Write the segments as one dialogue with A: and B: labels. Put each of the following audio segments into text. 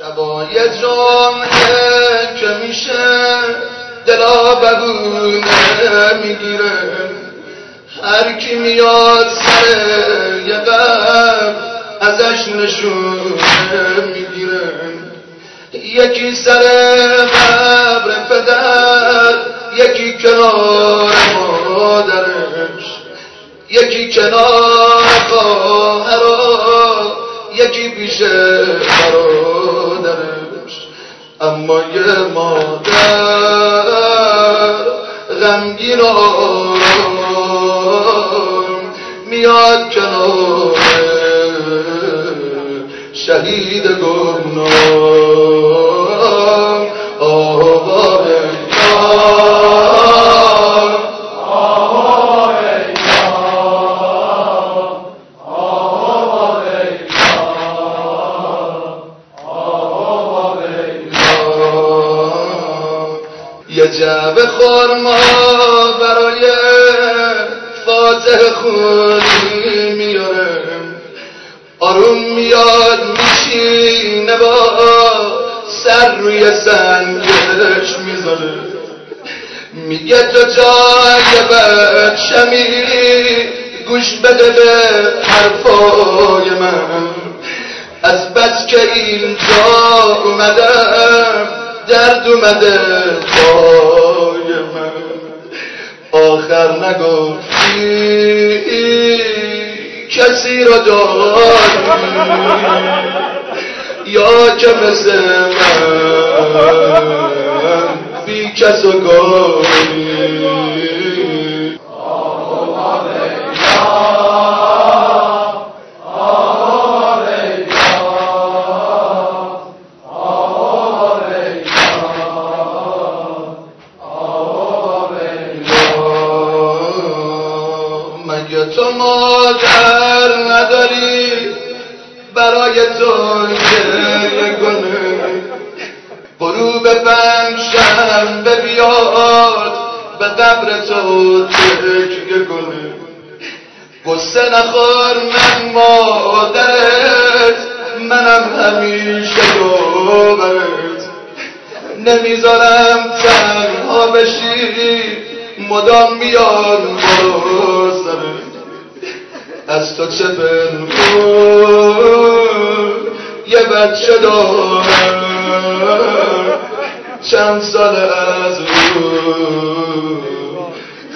A: شبای جمعه که میشه دلا بگونه می‌گیره. هر کی میاد سر یه قبر ازش نشونه می‌گیره. یکی سر قبر پدر یکی کنار مادرش. یکی کنار خواهرها یکی پیش برادرش اما یه مادر غمگین میاد کنار شهید گمنام. یه جعبه خورما برای فاتح خونی میارم آروم میاد میشینه با سر روی سنگش می‌ذاره. میگه تو جای بچمی گوش بده به حرفای من. از بس که اینجا اومدم درد اومده پای من. آخر نگفتی کسی را داری؟ یا که مثل من بی کس و گاری تو گریه کنه غروب پنجشنبه بیاد به قبر تو تکیه کنه. قصه نخور من مادرت منم همیشه دوبرت. نمی‌ذارم تنها بشی مدام میاد با از تو چه پنهون بچه دارم چند سال از او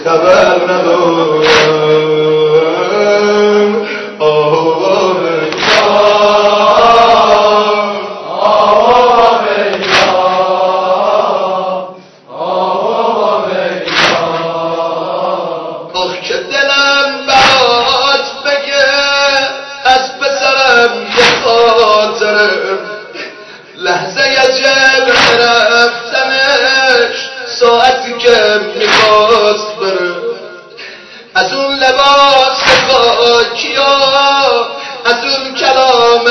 A: خبر ندارم. آه. لحظه عجب رفتنش ساعتی که می‌خواست بره. از اون لباس خاکیا از اون کلام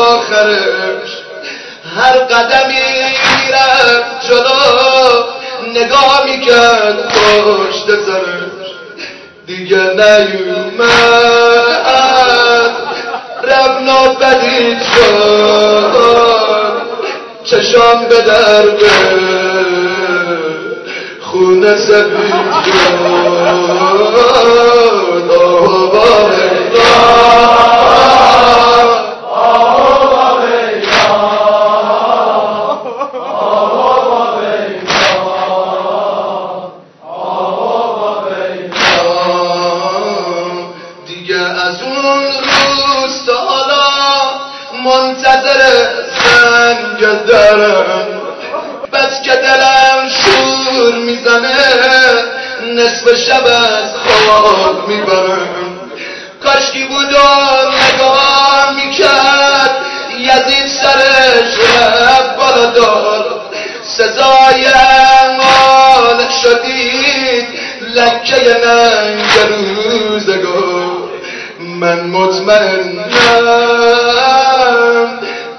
A: آخرش. هر قدمی می‌رفت جلو نگاه می‌کرد پشت سرش. دیگه نیومد. ربنا بدید شد چشام به درد خونه سفید شد دیگه از اون روز تا حالا منتظر دارم بس که دلم شور می‌زنه نصف شب از خواب می‌برم. کاشکی بود و نگاه می‌کرد یزید سرش رفت بالا دار سزای مال شدید لکه ننگ روزگار من مطمئنم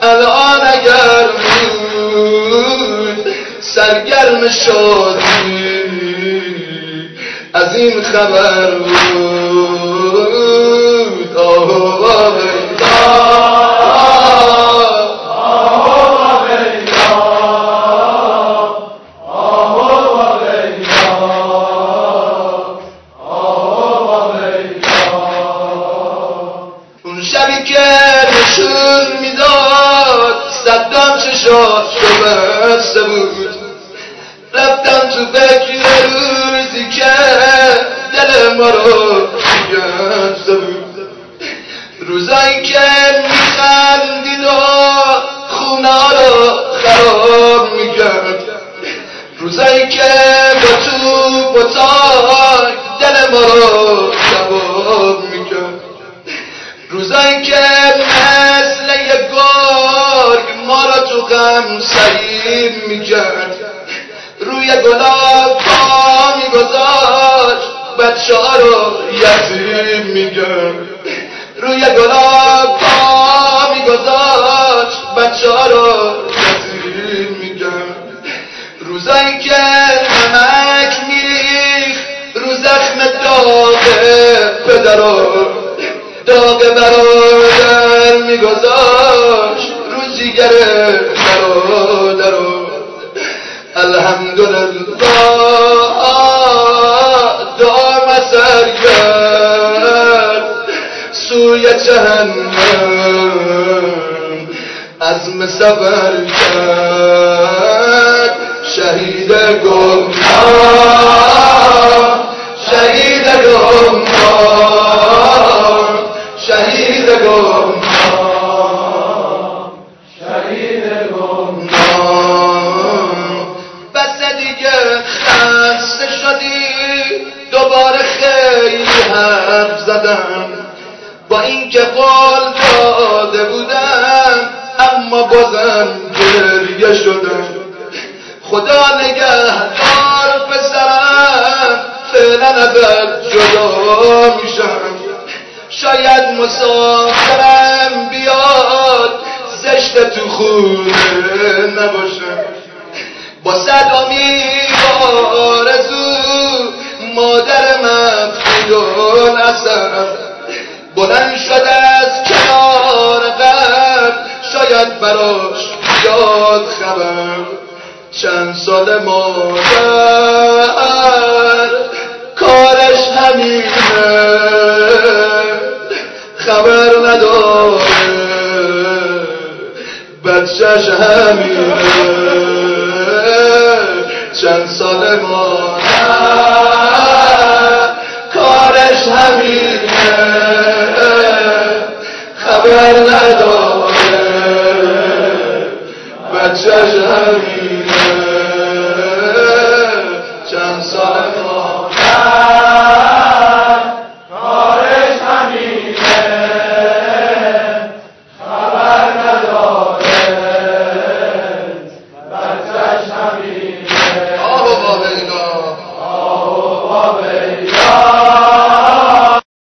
A: الان سرگرم شادی. از این خبر بود. آه شبی که نشون می‌داد صدام چشاش رو بسته بود. رفتم تو فکر روزی که دل ما رو شکسته بود روزایی که میخندید و خونا رو خراب می‌کرد. روزایی که با تو با دل ما رو کباب می‌کرد. روزایی که مثل یه گرگ ما را تو غم سعیم می‌کرد. روی گلاب پا میگذاشت. بچه ها رو یتیم می‌کرد روی گلاب پا میگذاشت. بچه ها رو یتیم می‌کرد روزایی که نمک میریخ رو زخم داغ پدرو داغ برادر میگذاشت. الحمدلله دام سر کرد سوی جهنم عزم سفر اینکه قول داده بودم اما بازم گریه شدم. خدا نگهدار پسرم فعلا ازت جدا میشم. شاید مسافرم بیاد زشت تو خونه نباشم. با صد آرزو مادر مفتون اثر بلند شد از کنار قبل شاید براش یاد خبر. چند سال مادر. کارش همینه. خبر نداره. بچهش همینه. چند سال مادر.